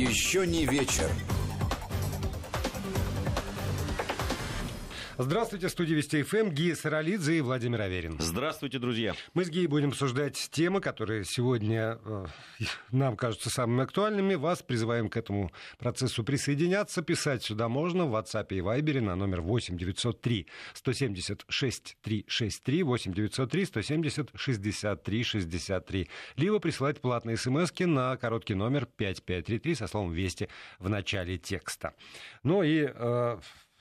Еще не вечер. Здравствуйте, студия Вести ФМ, Гия Саралидзе и Владимир Аверин. Здравствуйте, друзья. Мы с Гией будем обсуждать темы, которые сегодня э, нам кажутся самыми актуальными. Вас призываем к этому процессу присоединяться. Писать сюда можно в WhatsApp и Viber на номер 8 903 176 363 8 903 170 63 63. Либо присылать платные смс на короткий номер 5533 со словом «Вести» в начале текста. Ну и э,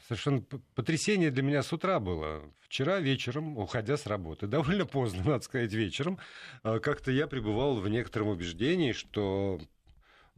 совершенно потрясение для меня с утра было. Вчера вечером, уходя с работы, довольно поздно, надо сказать, вечером, э, как-то я пребывал в некотором убеждении, что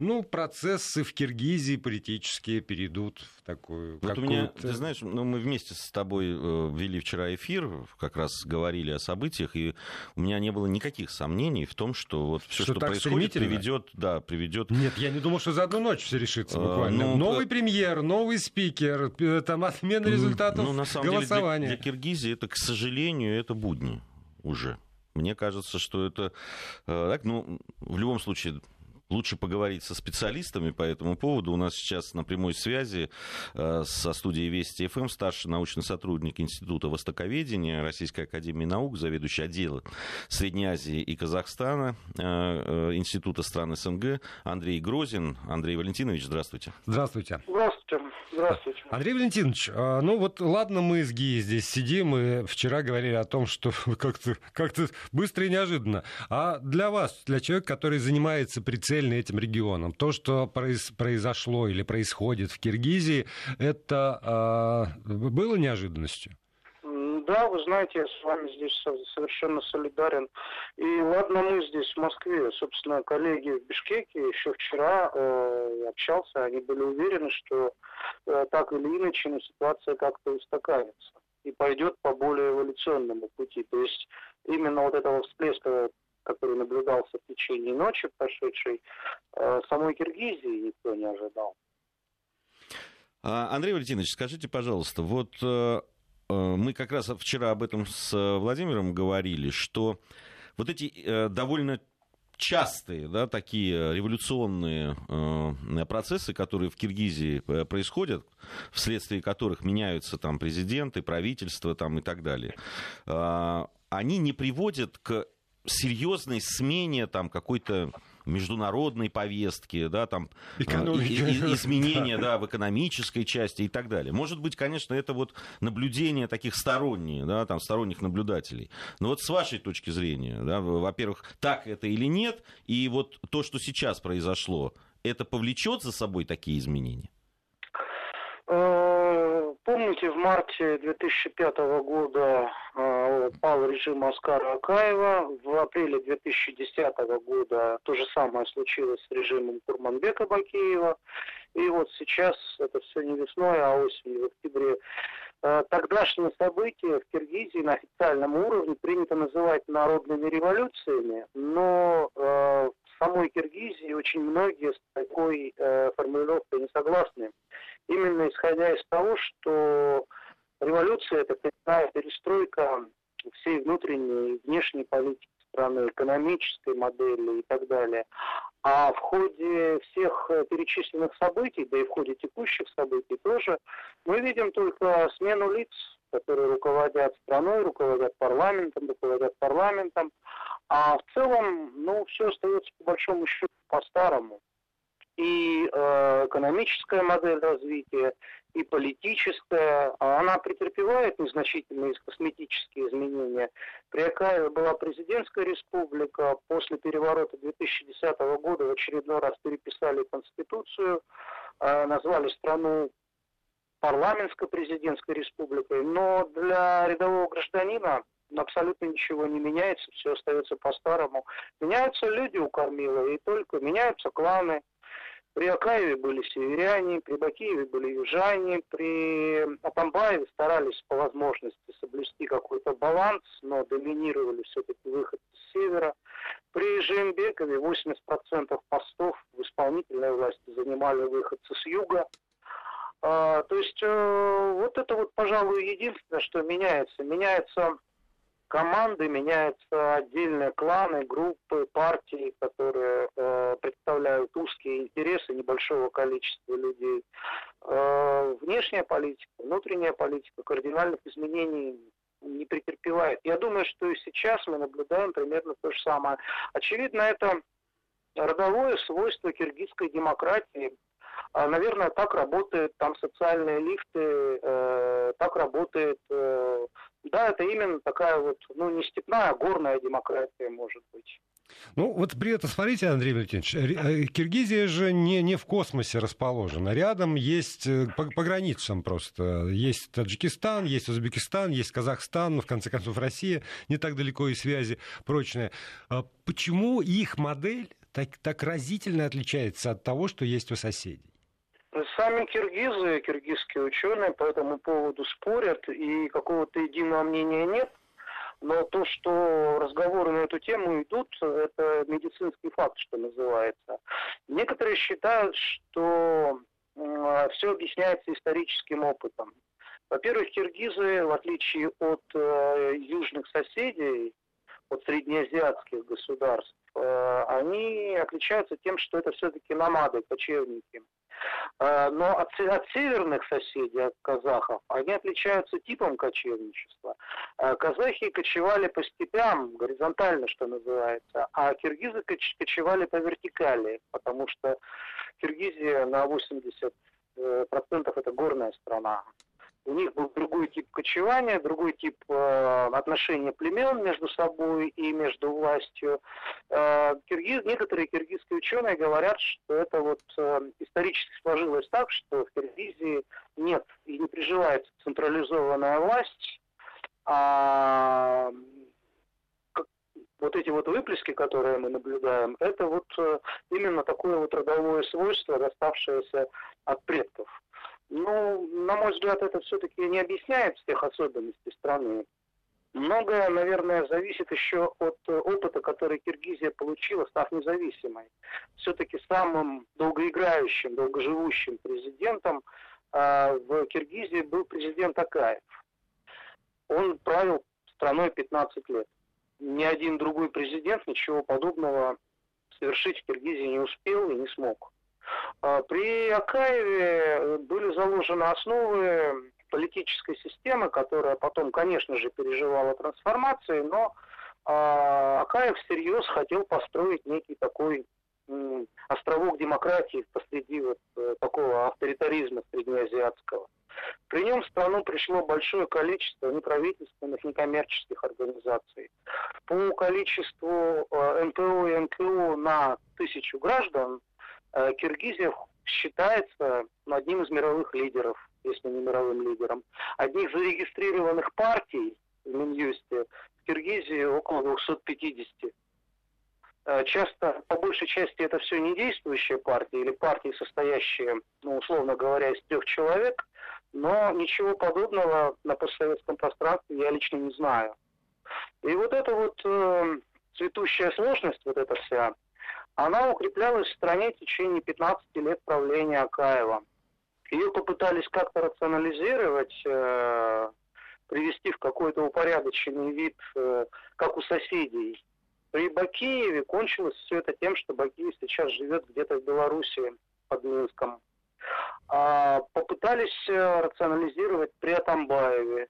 ну, процессы в Киргизии политические перейдут в такую... Вот у меня, ты знаешь, ну, мы вместе с тобой э, вели вчера эфир, как раз говорили о событиях, и у меня не было никаких сомнений в том, что вот все, что, что происходит, приведет, да, приведет... Нет, я не думал, что за одну ночь все решится а, буквально. А, ну, новый премьер, новый спикер, там отмена результатов ну, на самом голосования. Деле для, для Киргизии это, к сожалению, это будни уже. Мне кажется, что это э, так, ну, в любом случае, лучше поговорить со специалистами по этому поводу. У нас сейчас на прямой связи э, со студией Вести ФМ старший научный сотрудник Института Востоковедения Российской Академии Наук, заведующий отдела Средней Азии и Казахстана э, э, Института стран СНГ Андрей Грозин. Андрей Валентинович, здравствуйте. Здравствуйте. Здравствуйте. Здравствуйте. Андрей Валентинович, а, ну вот ладно, мы с Гией здесь сидим, и вчера говорили о том, что как-то как быстро и неожиданно. А для вас, для человека, который занимается прицельно этим регионом, то, что произошло или происходит в Киргизии, это э, было неожиданностью? Да, вы знаете, я с вами здесь совершенно солидарен. И ладно, мы здесь в Москве, собственно, коллеги в Бишкеке еще вчера э, общался, они были уверены, что э, так или иначе ну, ситуация как-то устаканится и пойдет по более эволюционному пути. То есть именно вот этого всплеска, который наблюдался в течение ночи прошедшей, э, самой Киргизии никто не ожидал. А, Андрей Валентинович, скажите, пожалуйста, вот э, Э, мы как раз вчера об этом с Владимиром говорили, что вот эти довольно частые, да, такие революционные э, процессы, которые в Киргизии происходят, вследствие которых меняются там президенты, правительства там, и так далее, э, они не приводят к серьезной смене там какой-то международной повестки, да, там и, изменения да. в экономической части и так далее. Может быть, конечно, это вот наблюдение таких сторонних, да, там, сторонних наблюдателей. Но вот с вашей точки зрения, да, во-первых, так это или нет, и вот то, что сейчас произошло, это повлечет за собой такие изменения? Э, помните, в марте 2005 года э, пал режим Аскара Акаева. В апреле 2010 года то же самое случилось с режимом Курманбека Бакеева. И вот сейчас, это все не весной, а осенью, в октябре, э, тогдашние события в Киргизии на официальном уровне принято называть народными революциями, но в самой Киргизии очень многие с такой формулировкой не согласны именно исходя из того, что революция это прямая перестройка всей внутренней и внешней политики страны, экономической модели и так далее. А в ходе всех перечисленных событий, да и в ходе текущих событий тоже, мы видим только смену лиц, которые руководят страной, руководят парламентом, руководят парламентом. А в целом, ну, все остается по большому счету по-старому и э, экономическая модель развития, и политическая, а она претерпевает незначительные косметические изменения. При Акаеве была президентская республика, после переворота 2010 года в очередной раз переписали Конституцию, э, назвали страну парламентско-президентской республикой, но для рядового гражданина абсолютно ничего не меняется, все остается по-старому. Меняются люди у Кормила, и только меняются кланы, при Акаеве были северяне, при Бакиеве были южане, при Атамбаеве старались по возможности соблюсти какой-то баланс, но доминировали все-таки выход с севера. При Жембекове 80% постов в исполнительной власти занимали выходцы с юга. А, то есть э, вот это вот, пожалуй, единственное, что меняется. Меняется команды, меняются отдельные кланы, группы, партии, которые э, представляют узкие интересы небольшого количества людей. Э, внешняя политика, внутренняя политика кардинальных изменений не претерпевает. Я думаю, что и сейчас мы наблюдаем примерно то же самое. Очевидно, это родовое свойство киргизской демократии. А, наверное, так работают там социальные лифты, э, так работает... Э, да, это именно такая вот, ну, не степная, а горная демократия, может быть. Ну, вот при этом, смотрите, Андрей Валентинович, э, Киргизия же не, не в космосе расположена. Рядом есть, э, по, по границам просто, есть Таджикистан, есть Узбекистан, есть Казахстан, в конце концов, Россия, не так далеко и связи прочные. А почему их модель так, так разительно отличается от того, что есть у соседей? Сами киргизы, киргизские ученые по этому поводу спорят, и какого-то единого мнения нет. Но то, что разговоры на эту тему идут, это медицинский факт, что называется. Некоторые считают, что э, все объясняется историческим опытом. Во-первых, киргизы, в отличие от э, южных соседей, от среднеазиатских государств, э, они отличаются тем, что это все-таки намады, кочевники. Э, но от, от северных соседей, от казахов, они отличаются типом кочевничества. Э, казахи кочевали по степям, горизонтально, что называется, а киргизы кочевали по вертикали, потому что Киргизия на 80% это горная страна. У них был другой тип кочевания, другой тип э, отношения племен между собой и между властью. Э, киргиз, некоторые киргизские ученые говорят, что это вот э, исторически сложилось так, что в Киргизии нет и не приживается централизованная власть, а вот эти вот выплески, которые мы наблюдаем, это вот э, именно такое вот родовое свойство, доставшееся от предков. Ну, на мой взгляд, это все-таки не объясняет всех особенностей страны. Многое, наверное, зависит еще от э, опыта, который Киргизия получила, став независимой. Все-таки самым долгоиграющим, долгоживущим президентом э, в Киргизии был президент Акаев. Он правил страной 15 лет. Ни один другой президент ничего подобного совершить в Киргизии не успел и не смог. А, при Акаеве были заложены основы политической системы, которая потом, конечно же, переживала трансформации, но а, Акаев всерьез хотел построить некий такой островок демократии посреди вот э, такого авторитаризма среднеазиатского. При нем в страну пришло большое количество неправительственных, некоммерческих организаций. По количеству э, НПО и НКО на тысячу граждан Э, Киргизия считается ну, одним из мировых лидеров, если не мировым лидером. Одних зарегистрированных партий в Минюсте в Киргизии около 250. Э, часто, по большей части, это все не действующие партии или партии, состоящие, ну, условно говоря, из трех человек, но ничего подобного на постсоветском пространстве я лично не знаю. И вот эта вот э, цветущая сложность, вот эта вся, она укреплялась в стране в течение 15 лет правления Акаева. Ее попытались как-то рационализировать, э, привести в какой-то упорядоченный вид, э, как у соседей. При Бакиеве кончилось все это тем, что Бакиев сейчас живет где-то в Беларуси, под Минском. А попытались э, рационализировать при Атамбаеве.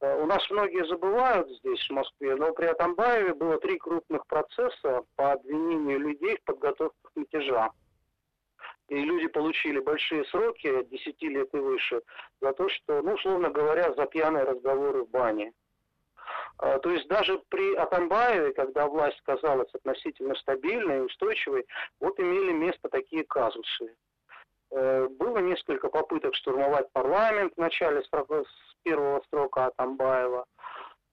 Э, у нас многие забывают здесь, в Москве, но при Атамбаеве было три крупных процесса по обвинению людей в подготовке к мятежа. И люди получили большие сроки, от 10 лет и выше, за то, что, ну, условно говоря, за пьяные разговоры в бане. А, то есть даже при Атамбаеве, когда власть казалась относительно стабильной и устойчивой, вот имели место такие казусы. Э, было несколько попыток штурмовать парламент в начале с первого срока Атамбаева.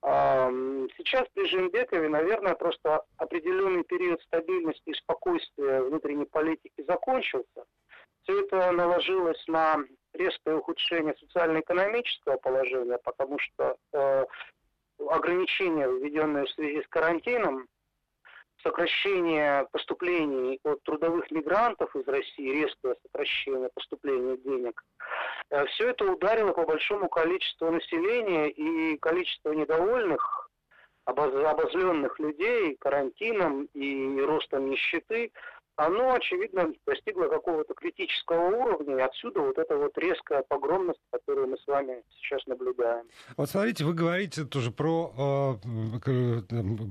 Сейчас при Жембекове, наверное, просто определенный период стабильности и спокойствия внутренней политики закончился. Все это наложилось на резкое ухудшение социально-экономического положения, потому что э, ограничения, введенные в связи с карантином, сокращение поступлений от трудовых мигрантов из России, резкое сокращение поступления денег, э, все это ударило по большому количеству населения и количество недовольных, обозленных людей карантином и ростом нищеты оно, очевидно, достигло какого-то критического уровня, и отсюда вот эта вот резкая погромность, которую мы с вами сейчас наблюдаем. Вот смотрите, вы говорите тоже про э,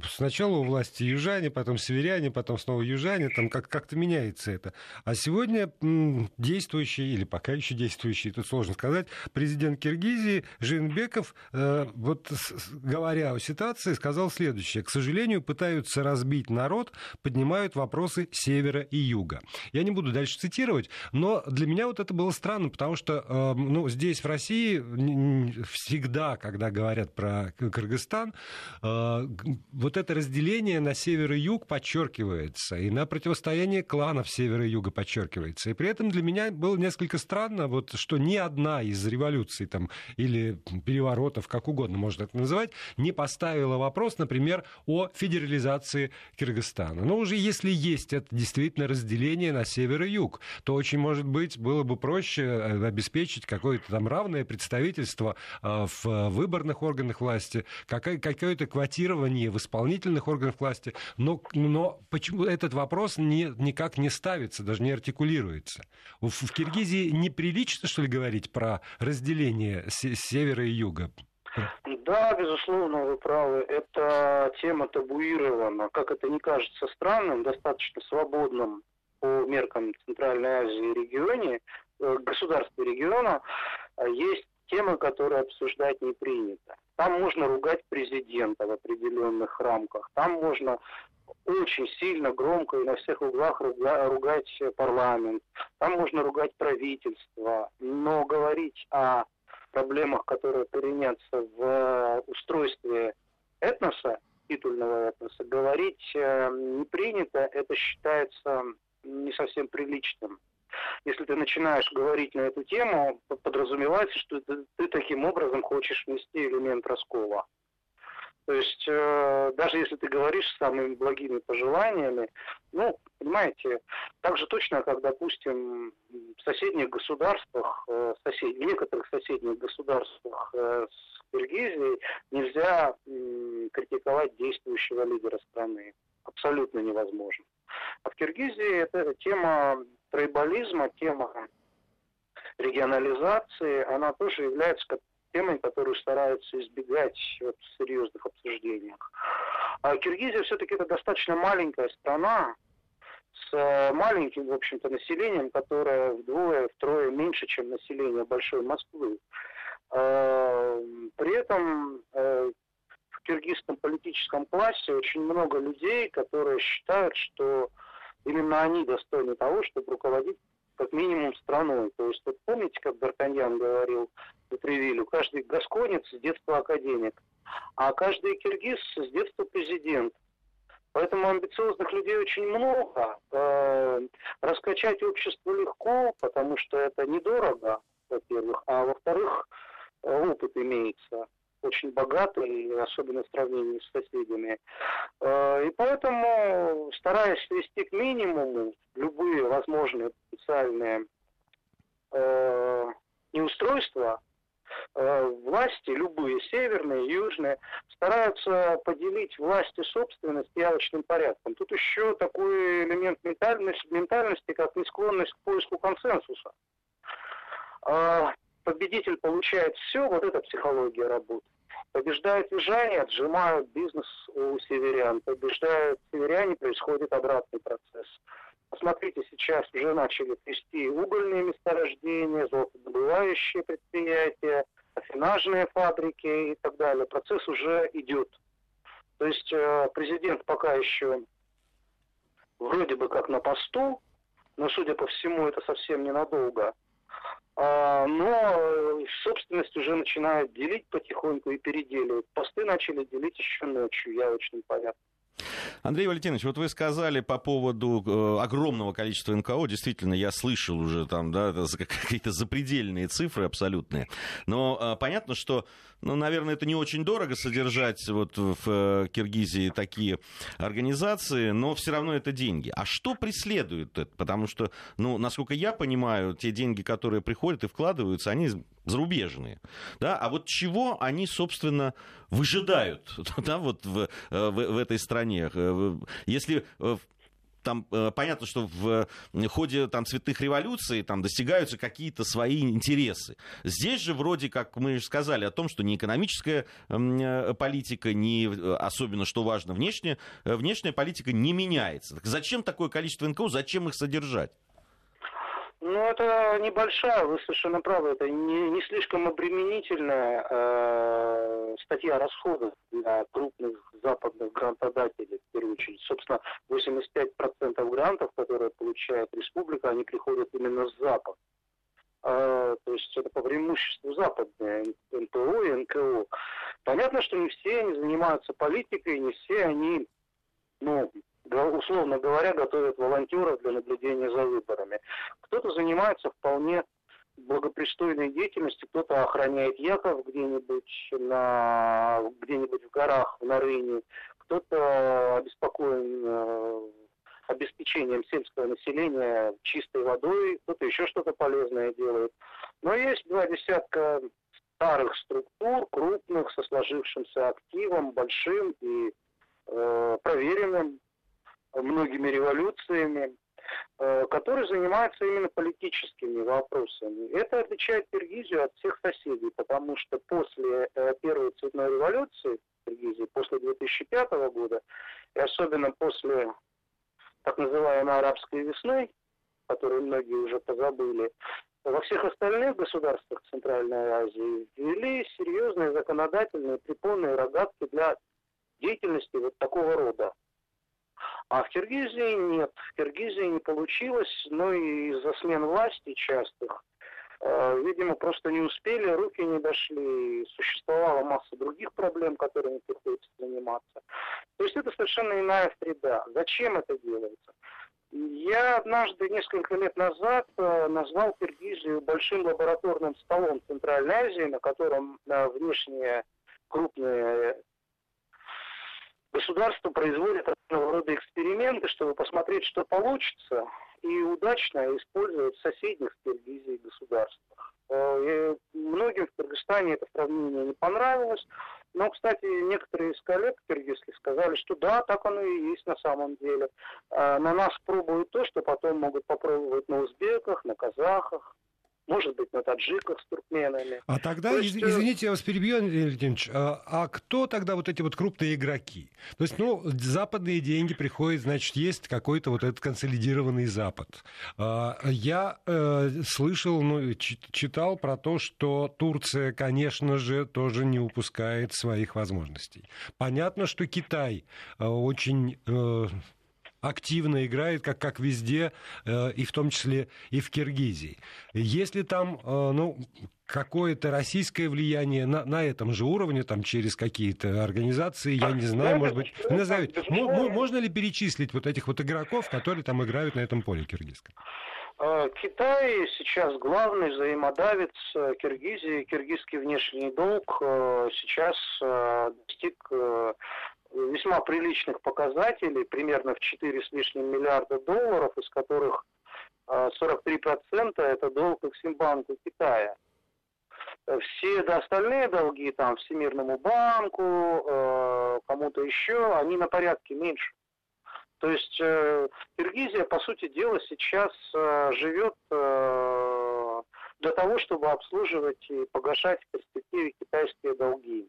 сначала у власти южане, потом северяне, потом снова южане, там как- как-то меняется это. А сегодня м, действующий, или пока еще действующий, тут сложно сказать, президент Киргизии Жинбеков, э, вот с, говоря о ситуации, сказал следующее. К сожалению, пытаются разбить народ, поднимают вопросы севера севера и юга. Я не буду дальше цитировать, но для меня вот это было странно, потому что э, ну, здесь, в России, всегда, когда говорят про Кыргызстан, э, вот это разделение на север и юг подчеркивается, и на противостояние кланов севера и юга подчеркивается. И при этом для меня было несколько странно, вот, что ни одна из революций там, или переворотов, как угодно можно это называть, не поставила вопрос, например, о федерализации Кыргызстана. Но уже если есть это действительно действительно разделение на север и юг, то очень, может быть, было бы проще э, обеспечить какое-то там равное представительство э, в выборных органах власти, какое-то квотирование в исполнительных органах власти. Но, но почему этот вопрос не, никак не ставится, даже не артикулируется? В, в Киргизии неприлично, что ли, говорить про разделение севера и юга? Да, безусловно, вы правы. Эта тема табуирована. Как это не кажется странным, достаточно свободным по меркам Центральной Азии регионе, э, государства региона, а есть темы, которые обсуждать не принято. Там можно ругать президента в определенных рамках, там можно очень сильно, громко и на всех углах ругать парламент, там можно ругать правительство, но говорить о проблемах, которые коренятся в э, устройстве этноса, титульного этноса, говорить э, не принято, это считается не совсем приличным. Если ты начинаешь говорить на эту тему, подразумевается, что ты, ты таким образом хочешь внести элемент раскола. То есть э, даже если ты говоришь с самыми благими пожеланиями, ну, понимаете, так же точно, как, допустим, в соседних государствах, э, сосед... некоторых соседних государствах э, с Киргизией нельзя э, критиковать действующего лидера страны. Абсолютно невозможно. А в Киргизии это тема трейбализма, тема регионализации, она тоже является темой, которую стараются избегать вот, в серьезных обсуждениях. А Киргизия все-таки это достаточно маленькая страна, с э, маленьким, в общем-то, населением, которое вдвое, втрое меньше, чем население большой Москвы. А, при этом э, в киргизском политическом классе очень много людей, которые считают, что именно они достойны того, чтобы руководить как минимум страной. То есть, вот помните, как Д'Артаньян говорил Петревилю, каждый гасконец с детства академик, а каждый киргиз с детства президент. Поэтому амбициозных людей очень много. Э, раскачать общество легко, потому что это недорого, во-первых, а во-вторых, э, опыт имеется очень богатый, особенно в сравнении с соседями. Э, и поэтому, стараясь свести к минимуму любые возможные потенциальные неустройства, власти, любые, северные, южные, стараются поделить власть и собственность явочным порядком. Тут еще такой элемент ментальности, ментальности как несклонность к поиску консенсуса. А победитель получает все, вот эта психология работает. Побеждают южане, отжимают бизнес у северян. Побеждают северяне, происходит обратный процесс. Посмотрите, сейчас уже начали трясти угольные месторождения, золотодобывающие предприятия, афинажные фабрики и так далее. Процесс уже идет. То есть э, президент пока еще вроде бы как на посту, но, судя по всему, это совсем ненадолго. А, но собственность уже начинают делить потихоньку и переделивают. Посты начали делить еще ночью явочным порядком. Андрей Валентинович, вот вы сказали по поводу э, огромного количества НКО, действительно, я слышал уже там, да, какие-то запредельные цифры абсолютные, но э, понятно, что, ну, наверное, это не очень дорого содержать вот в э, Киргизии такие организации, но все равно это деньги. А что преследует это? Потому что, ну, насколько я понимаю, те деньги, которые приходят и вкладываются, они зарубежные. Да? А вот чего они, собственно, выжидают да, вот в, в, в этой стране? Если там э, понятно, что в ходе там, цветных революций там достигаются какие-то свои интересы. Здесь же вроде как мы сказали о том, что не экономическая политика, не особенно, что важно, внешняя, внешняя политика не меняется. Так зачем такое количество НКО, зачем их содержать? Ну, это небольшая, вы совершенно правы, это не, не слишком обременительная э, статья расходов для крупных западных грантодателей, в первую очередь. Собственно, 85% грантов, которые получает республика, они приходят именно с Запада. Э, то есть это по преимуществу западные НПО и НКО. Понятно, что не все они занимаются политикой, не все они ну, условно говоря, готовят волонтеров для наблюдения за выборами. Кто-то занимается вполне благопристойной деятельностью, кто-то охраняет яков где-нибудь на где-нибудь в горах, в Нарыне, кто-то обеспокоен э, обеспечением сельского населения чистой водой, кто-то еще что-то полезное делает. Но есть два десятка старых структур, крупных, со сложившимся активом, большим и э, проверенным, многими революциями, э, который занимается именно политическими вопросами. Это отличает Киргизию от всех соседей, потому что после э, первой цветной революции в Киргизии, после 2005 года, и особенно после так называемой арабской весны, которую многие уже позабыли, во всех остальных государствах Центральной Азии ввели серьезные законодательные препонные рогатки для деятельности вот такого рода. А в Киргизии нет. В Киргизии не получилось, но и из-за смен власти частых, э, видимо, просто не успели, руки не дошли, существовала масса других проблем, которыми приходится заниматься. То есть это совершенно иная среда. Зачем это делается? Я однажды, несколько лет назад, э, назвал Киргизию большим лабораторным столом Центральной Азии, на котором э, внешние крупные государство производит разного рода эксперименты, чтобы посмотреть, что получится, и удачно использовать соседних с Киргизией государствах. Э, и многим в Кыргызстане это сравнение не понравилось, но, кстати, некоторые из коллег киргизских сказали, что да, так оно и есть на самом деле. Э, на нас пробуют то, что потом могут попробовать на узбеках, на казахах, может быть, на таджиках с туркменами. А тогда, То есть, э, извините, я вас перебью, Андрей Леонидович, а, а кто тогда вот эти вот крупные игроки? То есть, ну, западные деньги приходят, значит, есть какой-то вот этот консолидированный Запад. А, я э, слышал, ну, читал про то, что Турция, конечно же, тоже не упускает своих возможностей. Понятно, что Китай э, очень... Э, активно играет, как, как везде, э, и в том числе и в Киргизии. Если там, э, ну, какое-то российское влияние на, на этом же уровне, там, через какие-то организации, я не знаю, может быть, назовите. Можно ли перечислить вот этих вот игроков, которые там играют на этом поле киргизском? Э, Китай сейчас главный взаимодавец Киргизии. Киргизский внешний долг сейчас достиг весьма приличных показателей, примерно в 4 с лишним миллиарда долларов, из которых 43% а, это долг Эксимбанку Китая. Все остальные долги, там, Всемирному банку, э, кому-то еще, они на порядке меньше. То есть э, Киргизия, по сути дела, сейчас э, живет э, для того, чтобы обслуживать и погашать в перспективе китайские долги.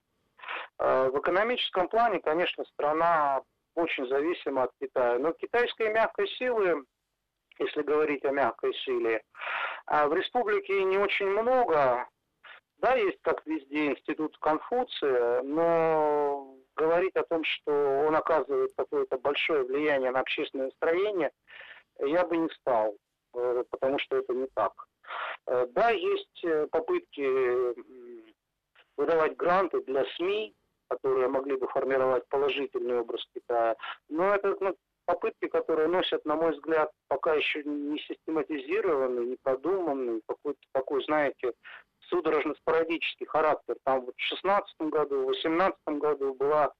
Э, в экономическом плане, конечно, страна очень зависима от Китая. Но китайской мягкой силы, если говорить о мягкой силе, э, в республике не очень много. Да, есть, как везде, институт Конфуция, но говорить о том, что он оказывает какое-то большое влияние на общественное настроение, я бы не стал, э, потому что это не так. Да, есть попытки выдавать гранты для СМИ, которые могли бы формировать положительный образ Китая. Но это ну, попытки, которые носят, на мой взгляд, пока еще не систематизированный, не продуманный, какой-то такой, знаете, судорожно-спорадический характер. Там вот в 2016 году, в 2018 году была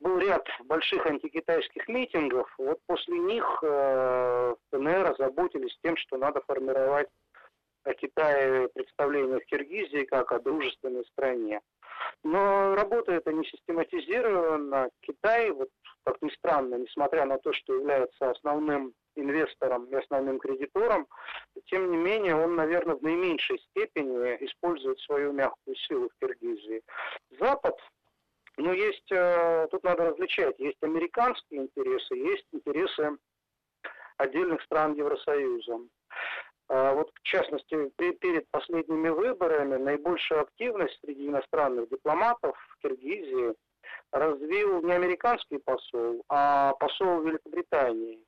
был ряд больших антикитайских митингов. Вот после них э, ФНР озаботились тем, что надо формировать о Китае представление в Киргизии как о дружественной стране. Но работа эта не систематизирована. Китай, вот как ни странно, несмотря на то, что является основным инвестором и основным кредитором, тем не менее он, наверное, в наименьшей степени использует свою мягкую силу в Киргизии. Запад, ну, есть, э, тут надо различать, есть американские интересы, есть интересы отдельных стран Евросоюза. А вот, в частности, перед последними выборами наибольшую активность среди иностранных дипломатов в Киргизии развил не американский посол, а посол Великобритании.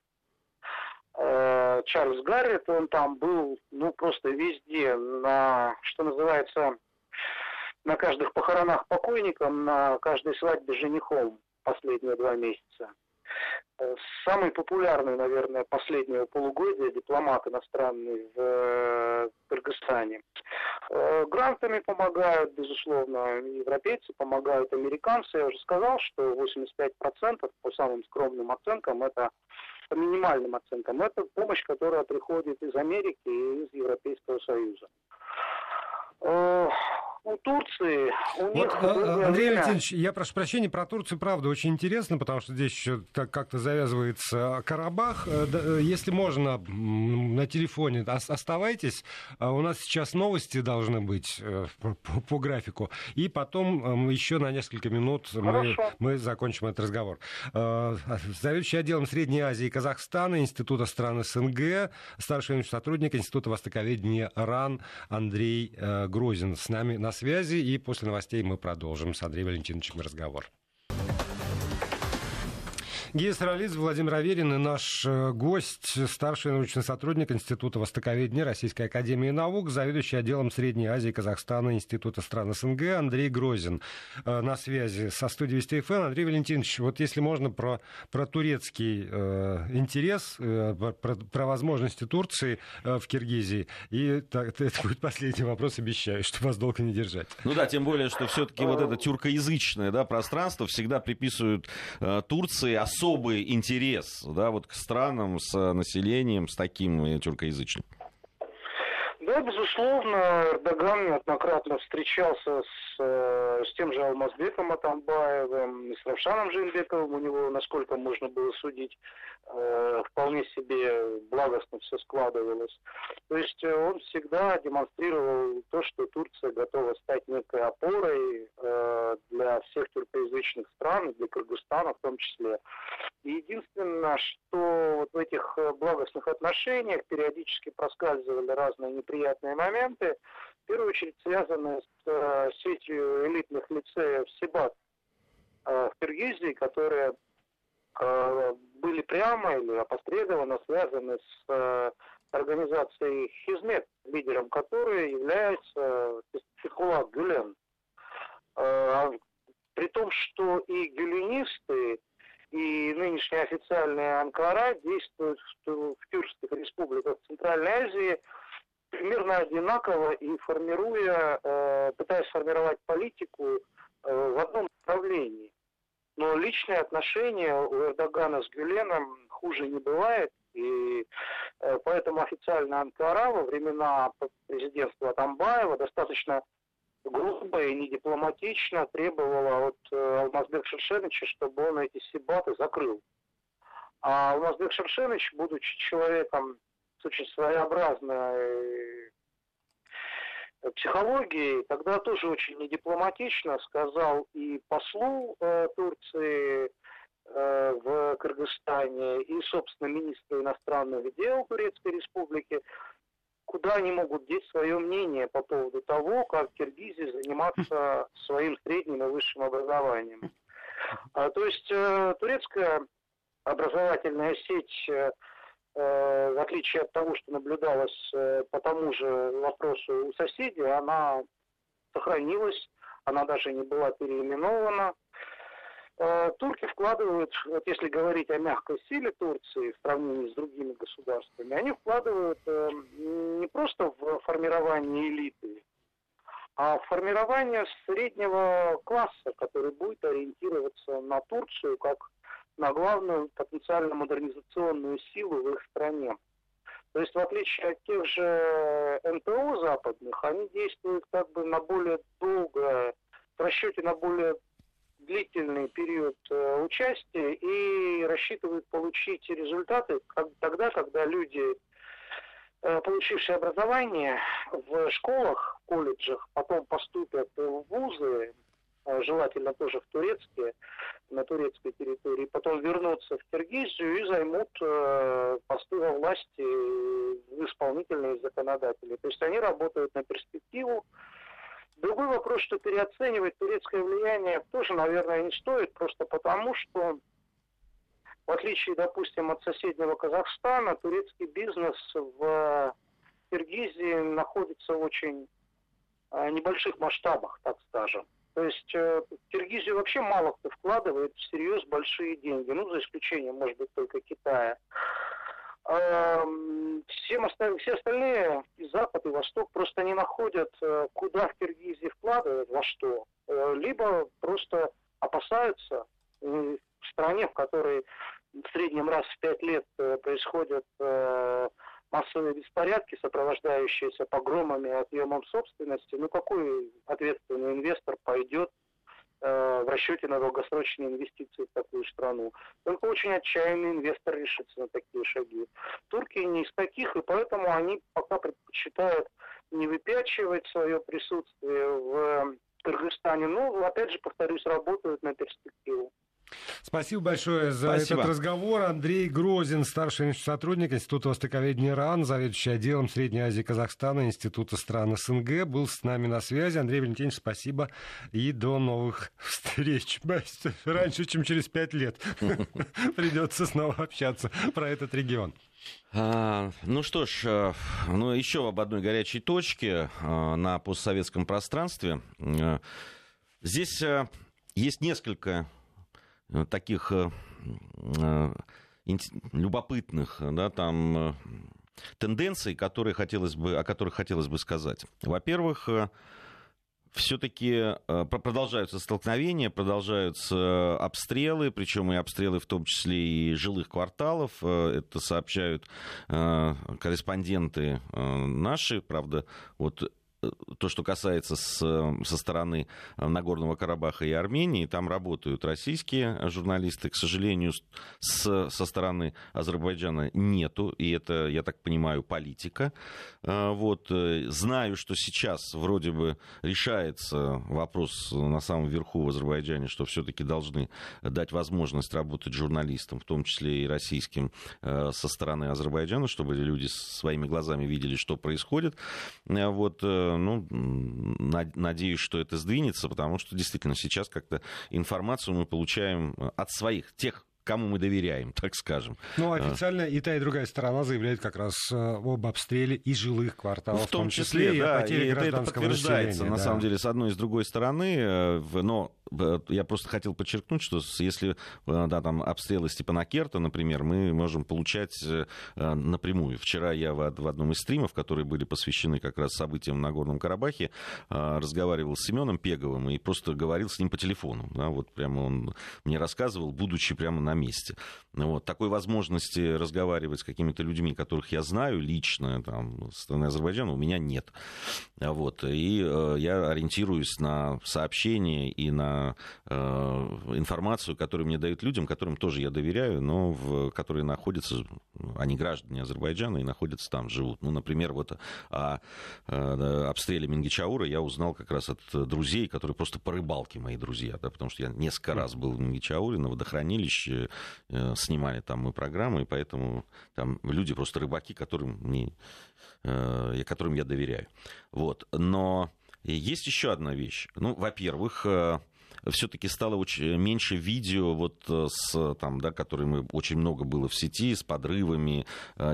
Э, Чарльз Гаррет, он там был, ну, просто везде, на, что называется, на каждых похоронах покойником, на каждой свадьбе женихом последние два месяца. Э, самый популярный, наверное, последнего полугодия дипломат иностранный в э, Кыргызстане. Э, грантами помогают, безусловно, европейцы помогают, американцы. Я уже сказал, что 85% по самым скромным оценкам это по минимальным оценкам, это помощь, которая приходит из Америки и из Европейского Союза у Турции, у вот, них... А, Андрей. Валентинович, я прошу прощения, про Турцию, правда, очень интересно, потому что здесь еще так как-то завязывается Карабах. Э, э, если можно, на телефоне оставайтесь. А у нас сейчас новости должны быть по, по, по графику. И потом еще на несколько минут мы, мы закончим этот разговор. Заведующий отделом Средней Азии и Казахстана Института стран СНГ, старший сотрудник Института Востоковедения РАН Андрей Грозин с нами на связи, и после новостей мы продолжим с Андреем Валентиновичем разговор. Гея Саралидзе, Владимир Аверин и наш э, гость, старший научный сотрудник Института Востоковедения Российской Академии Наук, заведующий отделом Средней Азии Казахстана Института стран СНГ Андрей Грозин э, на связи со студией Вести ФМ. Андрей Валентинович, вот если можно про, про турецкий э, интерес, э, про, про возможности Турции э, в Киргизии. И так, это будет последний вопрос, обещаю, что вас долго не держать. Ну да, тем более, что все-таки вот это тюркоязычное да, пространство всегда приписывают э, Турции особенно особый интерес да, вот к странам с населением, с таким э, тюркоязычным? Да, безусловно, Эрдоган неоднократно встречался с, э, с тем же Алмазбеком Атамбаевым, с Равшаном Жинбековым. У него, насколько можно было судить, э, вполне себе благостно все складывалось. То есть э, он всегда демонстрировал то, что Турция готова стать некой опорой для всех тюркоязычных стран, для Кыргызстана в том числе. И единственное, что вот в этих благостных отношениях периодически проскальзывали разные неприятности неприятные моменты, в первую очередь связанные с э, сетью элитных лицеев СИБАТ э, в Киргизии, которые э, были прямо или опосредованно связаны с э, организацией Хизмет, лидером которой является Фихула Гюлен. Э, при том, что и гюленисты, и нынешняя официальная Анкара действуют в, в тюркских республиках Центральной Азии примерно одинаково и формируя, э, пытаясь сформировать политику э, в одном направлении. Но личные отношения у Эрдогана с Гюленом хуже не бывает, и э, поэтому официально Анкара во времена президентства Атамбаева достаточно грубо и недипломатично требовала от Алмазбека Шершеновича, чтобы он эти сибаты закрыл. А Алмазбек Шершенович, будучи человеком очень своеобразной э, психологии, тогда тоже очень недипломатично сказал и послу э, Турции э, в Кыргызстане, и, собственно, министру иностранных дел Турецкой Республики, куда они могут деть свое мнение по поводу того, как Киргизии заниматься своим средним и высшим образованием. А, то есть э, турецкая образовательная сеть Э, в отличие от того, что наблюдалось э, по тому же вопросу у соседей, она сохранилась, она даже не была переименована. Э, турки вкладывают, вот если говорить о мягкой силе Турции в сравнении с другими государствами, они вкладывают не просто в формирование элиты, а в формирование среднего класса, который будет ориентироваться на Турцию как на главную потенциально модернизационную силу в их стране. То есть в отличие от тех же НПО западных, они действуют как бы на более долгое, в расчете на более длительный период участия и рассчитывают получить результаты тогда, когда люди, получившие образование в школах, колледжах, потом поступят в вузы, желательно тоже в турецкие, на турецкой территории, потом вернутся в Киргизию и займут э, посты во власти в исполнительные законодатели. То есть они работают на перспективу. Другой вопрос, что переоценивать турецкое влияние тоже, наверное, не стоит, просто потому что в отличие, допустим, от соседнего Казахстана, турецкий бизнес в Киргизии находится в очень э, небольших масштабах, так скажем. То есть э, в Киргизию вообще мало кто вкладывает всерьез большие деньги, ну, за исключением, может быть, только Китая. Э, всем остальным, все остальные, и Запад, и Восток, просто не находят, э, куда в Киргизии вкладывать, во что. Э, либо просто опасаются э, в стране, в которой в среднем раз в пять лет э, происходят э, массовые беспорядки, сопровождающиеся погромами и отъемом собственности, ну какой ответственный инвестор пойдет э, в расчете на долгосрочные инвестиции в такую страну. Только очень отчаянный инвестор решится на такие шаги. Турки не из таких, и поэтому они пока предпочитают не выпячивать свое присутствие в Кыргызстане, но, опять же, повторюсь, работают на перспективу. Спасибо большое за Спасибо. этот разговор. Андрей Грозин, старший сотрудник Института Востоковедения РАН, заведующий отделом Средней Азии Казахстана Института стран СНГ, был с нами на связи. Андрей Валентинович, спасибо и до новых встреч. Раньше, чем через пять лет придется снова общаться про этот регион. А, ну что ж, э, ну еще об одной горячей точке э, на постсоветском пространстве. Э, здесь есть несколько таких э, э, любопытных да, там, тенденций, которые хотелось бы, о которых хотелось бы сказать. Во-первых, все-таки продолжаются столкновения, продолжаются обстрелы, причем и обстрелы в том числе и жилых кварталов. Это сообщают корреспонденты наши, правда, вот то, что касается с, со стороны Нагорного Карабаха и Армении, там работают российские журналисты. К сожалению, с, со стороны Азербайджана нету, и это, я так понимаю, политика. А, вот. Э, знаю, что сейчас вроде бы решается вопрос на самом верху в Азербайджане, что все-таки должны дать возможность работать журналистам, в том числе и российским, э, со стороны Азербайджана, чтобы люди своими глазами видели, что происходит. Вот э, ну, надеюсь, что это сдвинется, потому что действительно сейчас как-то информацию мы получаем от своих, тех кому мы доверяем, так скажем. Ну, официально и та, и другая сторона заявляет как раз э, об обстреле и жилых кварталов, ну, в том числе, числе да, и, и это, это подтверждается, на да. самом деле, с одной и с другой стороны, э, но я просто хотел подчеркнуть, что если э, да, там обстрелы Степанакерта, например, мы можем получать напрямую. Вчера я в одном из стримов, которые были посвящены как раз событиям на Горном Карабахе, разговаривал с Семеном Пеговым и просто говорил с ним по телефону. Да, вот прямо он мне рассказывал, будучи прямо на месте. Вот. Такой возможности разговаривать с какими-то людьми, которых я знаю лично, там, со стороны Азербайджана, у меня нет. Вот. И э, я ориентируюсь на сообщения и на э, информацию, которую мне дают людям, которым тоже я доверяю, но в, которые находятся, они граждане Азербайджана и находятся там, живут. Ну, например, вот о, о э, обстреле Мингичаура я узнал как раз от друзей, которые просто по рыбалке мои друзья, да, потому что я несколько раз был в Мингичауре на водохранилище, Э, снимали там мы программы, и поэтому там люди просто рыбаки, которым, не, э, которым я доверяю. Вот. Но есть еще одна вещь. Ну, во-первых, э, все-таки стало очень меньше видео, вот с, там, да, которые мы, очень много было в сети, с подрывами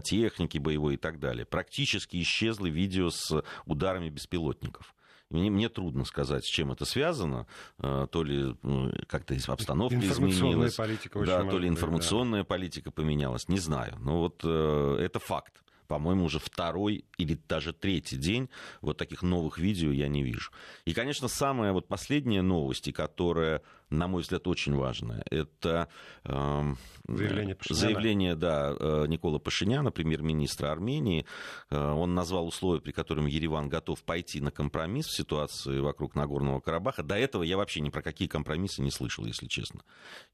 техники боевой и так далее. Практически исчезло видео с ударами беспилотников. Мне, мне трудно сказать, с чем это связано. Э, то ли ну, как-то обстановка изменилась. Политика да, то ли информационная да. политика поменялась. Не знаю. Но вот э, это факт по-моему, уже второй или даже третий день вот таких новых видео я не вижу. И, конечно, самая вот последняя новость, которая, на мой взгляд, очень важная, это э, заявление, заявление да, э, Никола Пашиняна, премьер-министра Армении. Э, он назвал условия, при которых Ереван готов пойти на компромисс в ситуации вокруг Нагорного Карабаха. До этого я вообще ни про какие компромиссы не слышал, если честно.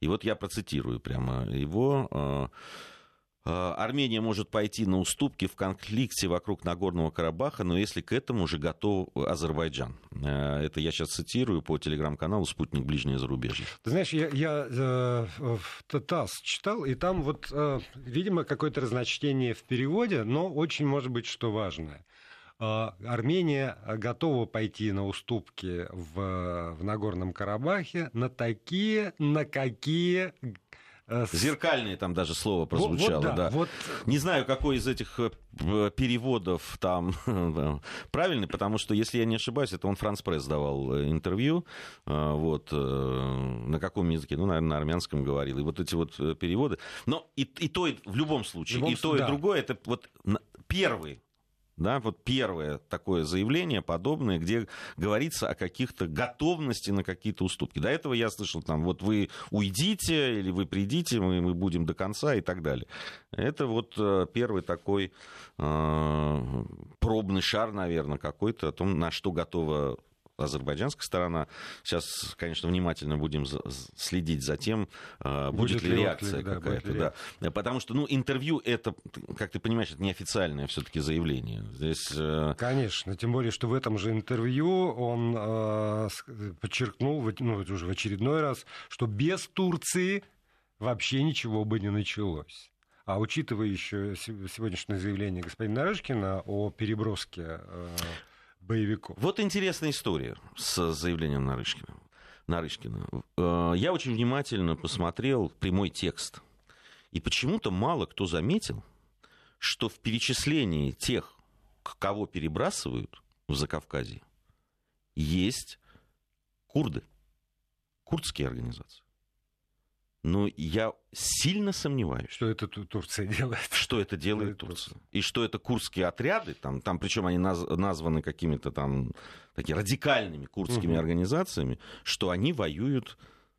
И вот я процитирую прямо его. Э, Армения может пойти на уступки в конфликте вокруг Нагорного Карабаха, но если к этому уже готов Азербайджан. Э, это я сейчас цитирую по телеграм-каналу «Спутник Ближнее зарубежье». Ты знаешь, я, я э, ТАСС читал, и там вот, э, видимо, какое-то разночтение в переводе, но очень может быть что важное. Э, Армения готова пойти на уступки в, в Нагорном Карабахе на такие, на какие Э, Зеркальное там даже слово прозвучало, вот, да, да. Вот... Не знаю, какой из этих э, переводов там правильный, потому что, если я не ошибаюсь, это он Франц Пресс давал э, интервью, вот, на каком языке, ну, наверное, на армянском говорил, и вот эти вот переводы. Но и, и то, и в любом случае, в любом, и то, да. и другое, это вот первый да, вот первое такое заявление подобное, где говорится о каких-то готовности на какие-то уступки. До этого я слышал, там, вот вы уйдите или вы придите, мы, мы будем до конца и так далее. Это вот э, первый такой э, пробный шар, наверное, какой-то о том, на что готова азербайджанская сторона. Сейчас, конечно, внимательно будем следить за тем, а, будет, будет ли реакция да, какая-то. Ли... Да. Потому что, ну, интервью это, как ты понимаешь, это неофициальное все-таки заявление. Здесь... Э, конечно, тем более, что в этом же интервью он э, подчеркнул, ну, уже в очередной раз, что без Турции вообще ничего бы не началось. А учитывая еще сегодняшнее заявление господина Нарышкина о переброске э, боевиков. Вот интересная история с заявлением Нарышкина. Нарышкина. Э, я очень внимательно посмотрел прямой текст. И почему-то мало кто заметил, что в перечислении тех, кого перебрасывают в Закавказье, есть курды, курдские организации. Но я сильно сомневаюсь. Что это Турция делает? Что это делает Турция. И что это курдские отряды, там, там причем они наз, названы какими-то там такими радикальными курдскими угу. организациями, что они воюют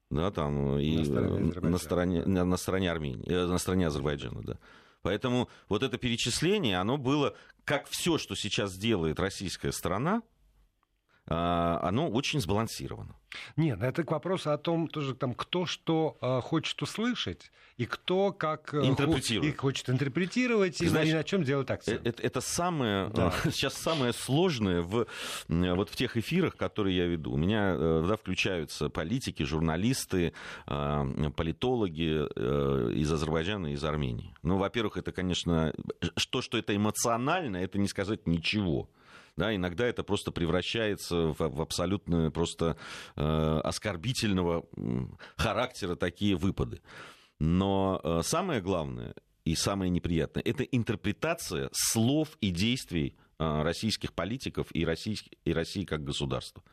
да, там, и, на, стороне, на, на стороне Армении, э, на стороне Азербайджана, да. Поэтому вот это перечисление, оно было, как все, что сейчас делает российская сторона, а, оно очень сбалансировано. Нет, это к вопросу о том, тоже, там, кто что э, хочет услышать, и кто как э, интерпретирует. и хочет интерпретировать, и, Знаешь, и на чем делать акцент. Это, это самое, да. сейчас самое сложное в, вот в тех эфирах, которые я веду. У меня да, включаются политики, журналисты, политологи из Азербайджана и из Армении. Ну, во-первых, это, конечно, то, что это эмоционально, это не сказать ничего. Да, иногда это просто превращается в, в абсолютно просто э, оскорбительного характера такие выпады. Но э, самое главное и самое неприятное это интерпретация слов и действий э, российских политиков и, российских, и России как государства.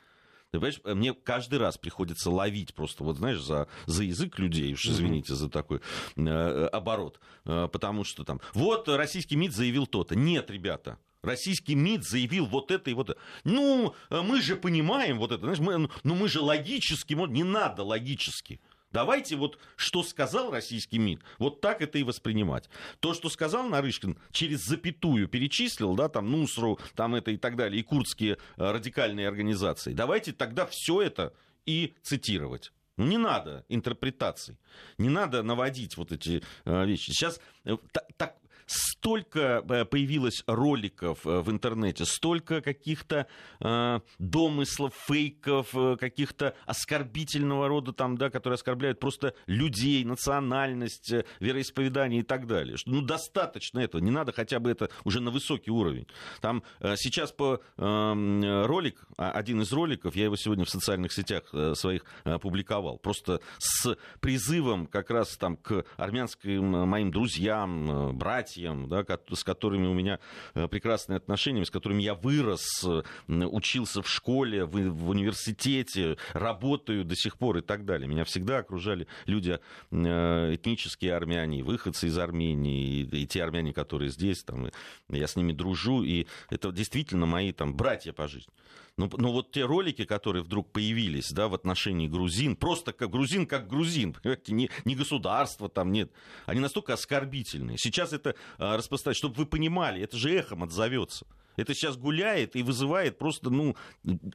Ты понимаешь, мне каждый раз приходится ловить просто, вот знаешь, за, за язык людей, уж извините за такой э, оборот, э, потому что там, вот российский МИД заявил то-то. Нет, ребята, Российский МИД заявил вот это и вот это. Ну, э, мы же понимаем вот это. Знаешь, мы, ну, мы же логически, не надо логически. Давайте вот, что сказал российский МИД, вот так это и воспринимать. То, что сказал Нарышкин, через запятую перечислил, да, там, Нусру, там это и так далее, и курдские э, радикальные организации. Давайте тогда все это и цитировать. Ну, не надо интерпретаций, не надо наводить вот эти э, вещи. Сейчас так, столько э, появилось роликов э, в интернете, столько каких-то э, домыслов, фейков, э, каких-то оскорбительного рода, там, да, которые оскорбляют просто людей, национальность, вероисповедание и так далее. Ну, достаточно этого, не надо хотя бы это уже на высокий уровень. Там э, сейчас по э, ролик, а, один из роликов, я его сегодня в социальных сетях э, своих э, публиковал, просто с призывом как раз там к армянским моим друзьям, братьям, братьям, да, с которыми у меня э, прекрасные отношения, с которыми я вырос, учился в школе, в, в университете, работаю до сих пор и так далее. Меня всегда окружали люди этнические армяне, выходцы из Армении, и, и те армяне, которые здесь, там, я с ними дружу, и это действительно мои там братья по жизни. Но, но вот те ролики, которые вдруг появились да, в отношении грузин, просто как грузин как грузин, не, не государство там нет, они настолько оскорбительные. Сейчас это а, распространяется, чтобы вы понимали, это же эхом отзовется. Это сейчас гуляет и вызывает просто, ну,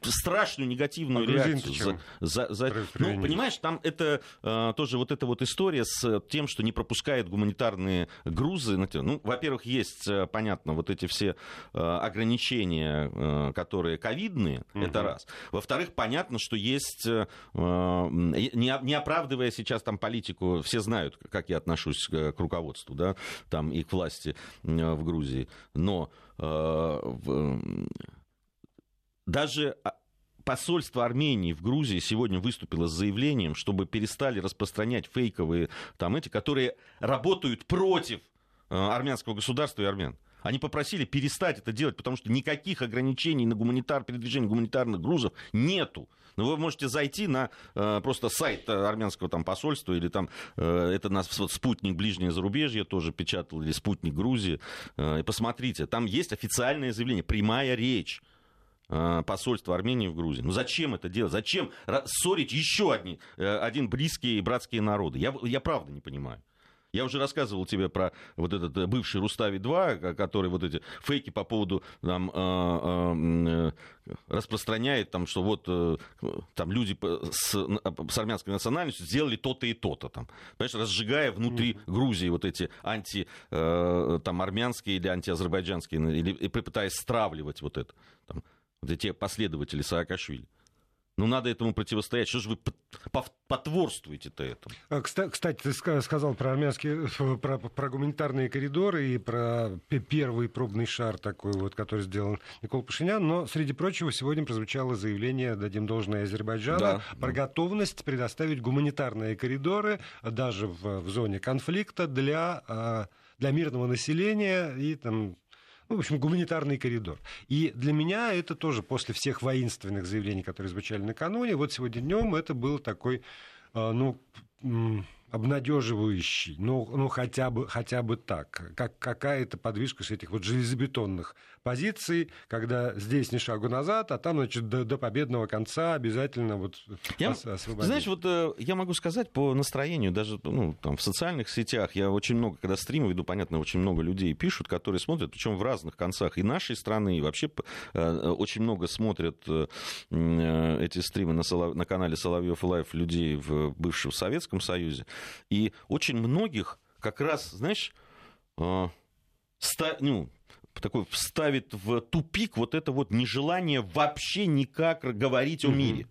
страшную негативную а реакцию. За, за, за... Ну, понимаешь, там это э, тоже вот эта вот история с тем, что не пропускают гуманитарные грузы. Ну, во-первых, есть, э, понятно, вот эти все э, ограничения, э, которые ковидные, угу. это раз. Во-вторых, понятно, что есть, э, не, не оправдывая сейчас там политику, все знают, как я отношусь к, руководству, да, там и к власти в Грузии, но даже посольство Армении в Грузии сегодня выступило с заявлением, чтобы перестали распространять фейковые там эти, которые работают против э, армянского государства и армян. Они попросили перестать это делать, потому что никаких ограничений на гуманитар, передвижение гуманитарных грузов нету. Но вы можете зайти на э, просто сайт армянского там, посольства, или там э, это нас вот, спутник ближнее зарубежье тоже печатал, или спутник Грузии, э, и посмотрите, там есть официальное заявление, прямая речь э, посольства Армении в Грузии. Ну зачем это делать? Зачем ссорить еще одни, э, один близкие братские народы? Я, я правда не понимаю. Я уже рассказывал тебе про вот этот э, бывший Рустави-2, который вот эти фейки по поводу там, э, э, распространяет, там, что вот там люди с, с армянской национальностью сделали то-то и то-то. Там, понимаешь, разжигая внутри Грузии вот эти анти, там, армянские или антиазербайджанские, или, и пытаясь стравливать вот это. Там, вот эти последователи Саакашвили. Ну, надо этому противостоять. Что же вы потворствуете-то этому? А, кстати, ты сказал про армянские, про, про гуманитарные коридоры и про первый пробный шар такой вот, который сделал Никол Пашинян. Но, среди прочего, сегодня прозвучало заявление, дадим должное Азербайджана, да. про готовность предоставить гуманитарные коридоры даже в, в зоне конфликта для а, для мирного населения и там в общем, гуманитарный коридор. И для меня это тоже после всех воинственных заявлений, которые звучали накануне, вот сегодня днем это был такой, а, ну, обнадеживающий, ну, ну хотя, бы, хотя бы так, как какая-то подвижка с этих вот железобетонных позиций, когда здесь не шагу назад, а там, значит, до, до победного конца обязательно вот я, освободить. Знаешь, вот э, я могу сказать по настроению, даже ну, там, в социальных сетях, я очень много, когда стримы веду, понятно, очень много людей пишут, которые смотрят, причем в разных концах и нашей страны, и вообще э, очень много смотрят э, эти стримы на, Солов... на канале Соловьев Live людей в бывшем Советском Союзе. И очень многих как раз, знаешь, ста... ну, такой вставит в тупик вот это вот нежелание вообще никак говорить о мире.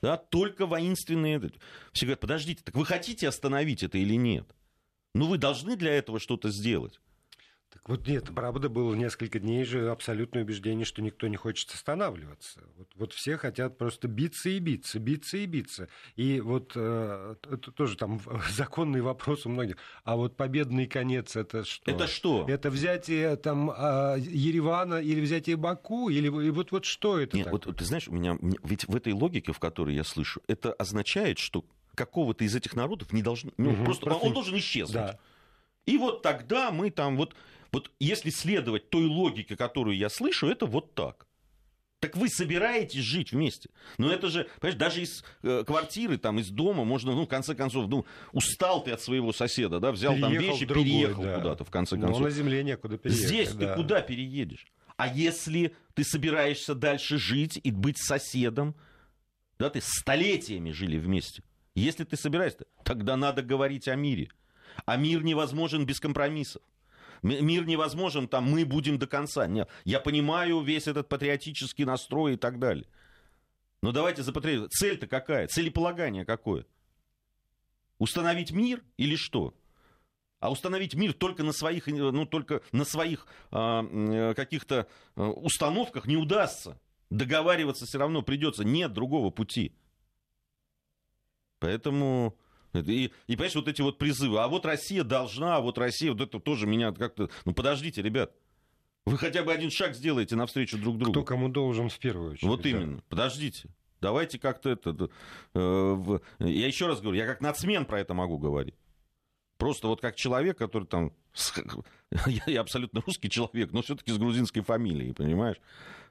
Да, только воинственные. Все говорят, подождите, так вы хотите остановить это или нет? Ну, вы должны для этого что-то сделать. Так вот нет, правда было несколько дней же абсолютное убеждение, что никто не хочет останавливаться. Вот, вот все хотят просто биться и биться, биться и биться. И вот э, это тоже там законный вопрос у многих. А вот победный конец это что? Это что? Это взятие там э, Еревана или взятие Баку? Или и вот, вот что это? Нет, вот ты знаешь, у меня ведь в этой логике, в которой я слышу, это означает, что какого-то из этих народов не должно, ну, угу, просто, просто он должен исчезнуть. Да. И вот тогда мы там вот вот если следовать той логике, которую я слышу, это вот так. Так вы собираетесь жить вместе. Но это же, понимаешь, даже из э, квартиры, там, из дома можно, ну, в конце концов, ну, устал ты от своего соседа, да, взял переехал там вещи, другой, переехал да. куда-то, в конце концов. Но на земле некуда переехать. Здесь да. ты куда переедешь? А если ты собираешься дальше жить и быть соседом, да, ты столетиями жили вместе. Если ты собираешься, тогда надо говорить о мире. А мир невозможен без компромиссов. Мир невозможен, там мы будем до конца. Нет, я понимаю весь этот патриотический настрой и так далее. Но давайте запатриотизировать. Цель-то какая? Целеполагание какое? Установить мир или что? А установить мир только на своих, ну, только на своих а, каких-то а, установках не удастся. Договариваться все равно придется. Нет другого пути. Поэтому И, и, понимаешь, вот эти вот призывы, а вот Россия должна, а вот Россия, вот это тоже меня как-то... Ну, подождите, ребят, вы хотя бы один шаг сделаете навстречу друг другу. Кто кому должен в первую очередь. Вот да. именно, подождите. Давайте как-то это... Э, я еще раз говорю, я как нацмен про это могу говорить. Просто вот как человек, который там... Я абсолютно русский человек, но все-таки с грузинской фамилией, понимаешь?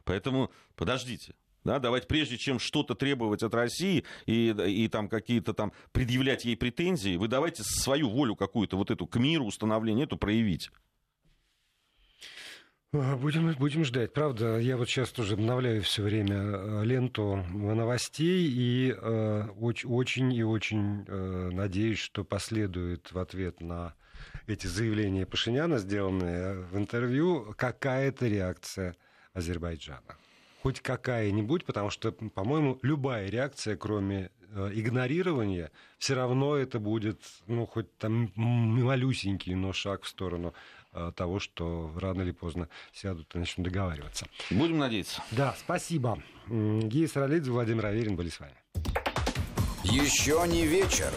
Поэтому подождите. Да, давайте прежде чем что-то требовать от России и, и там какие-то там предъявлять ей претензии, вы давайте свою волю какую-то вот эту к миру, установление эту проявить. Будем, будем ждать. Правда, я вот сейчас тоже обновляю все время э, ленту новостей и э, очень и очень э, надеюсь, что последует в ответ на эти заявления Пашиняна, сделанные в интервью, какая-то реакция Азербайджана хоть какая-нибудь, потому что, по-моему, любая реакция, кроме э, игнорирования, все равно это будет, ну, хоть там малюсенький, но шаг в сторону э, того, что рано или поздно сядут и начнут договариваться. Будем надеяться. Да, спасибо. Гея Саралидзе, Владимир Аверин были с вами. Еще не вечер.